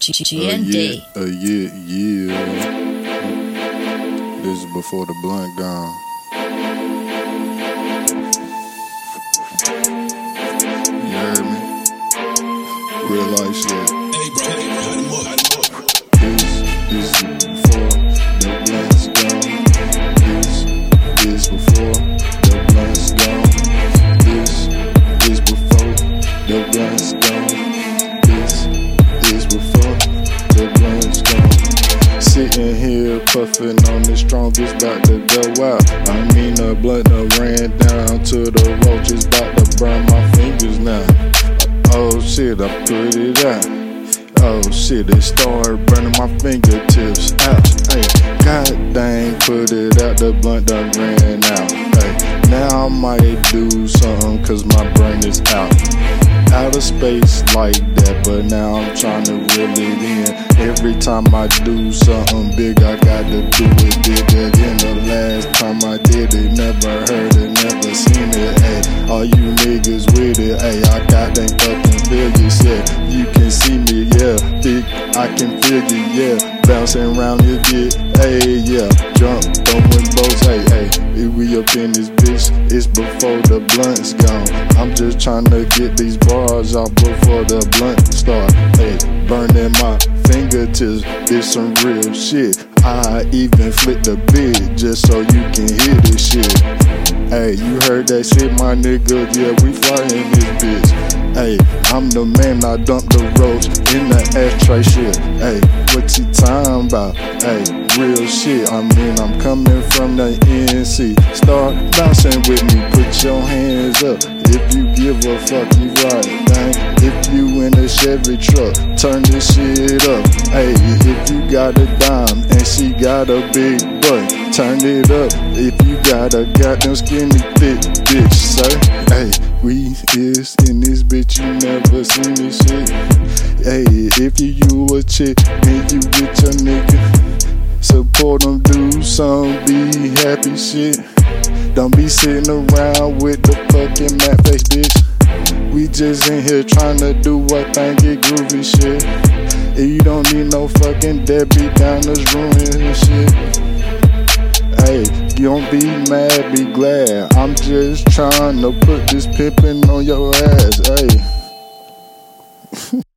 GND. A year, yeah. This is before the blunt gone. You heard me? Real life shit. Hey, bro, hey, bro, blunt done ran down to the roaches, about to burn my fingers now. Oh shit, I put it out. Oh shit, it started burning my fingertips out. Hey, god dang, put it out, the blunt done ran out. Hey, now I might do something cause my brain is out. Out of space like that, but now I'm trying to reel it in. Every time I do something big, I got to do it. It in the last time I did it, never heard it, never seen it. Hey, all you niggas with it, hey, I got them fucking figures, yeah. You can see me, yeah. Big, I can feel you, yeah. Bouncing around your bit, hey, yeah. Jump, throwing blows, hey, hey. We up in this bitch, it's before the blunt's gone. I'm just trying to get these bars out before the blunt start. Hey, burning my fingertips, it's some real shit. I even flip the beat just so you can hear this shit. Hey, you heard that shit, my nigga? Yeah, we flying this bitch. Hey, I'm the man, I dump the ropes in the ashtray shit. Hey, what you talking about? Hey, real shit. I mean, I'm coming from the NC. Start bouncing with me, put your hands up. If you give a fuck, you right, dang. If you in Chevy truck, turn this shit up. Hey, if you got a dime and she got a big butt, turn it up. If you got a goddamn skinny thick bitch, sir. Hey, we is in this bitch, you never seen this shit. Hey, if you you a chick and you get your nigga, support them, do some be happy shit. Don't be sitting around with the fucking mad face bitch. We just in here trying to do what thing get groovy shit. And you don't need no fucking deadbeat down this ruin and shit. Hey, you don't be mad, be glad. I'm just trying to put this pimpin' on your ass. Hey.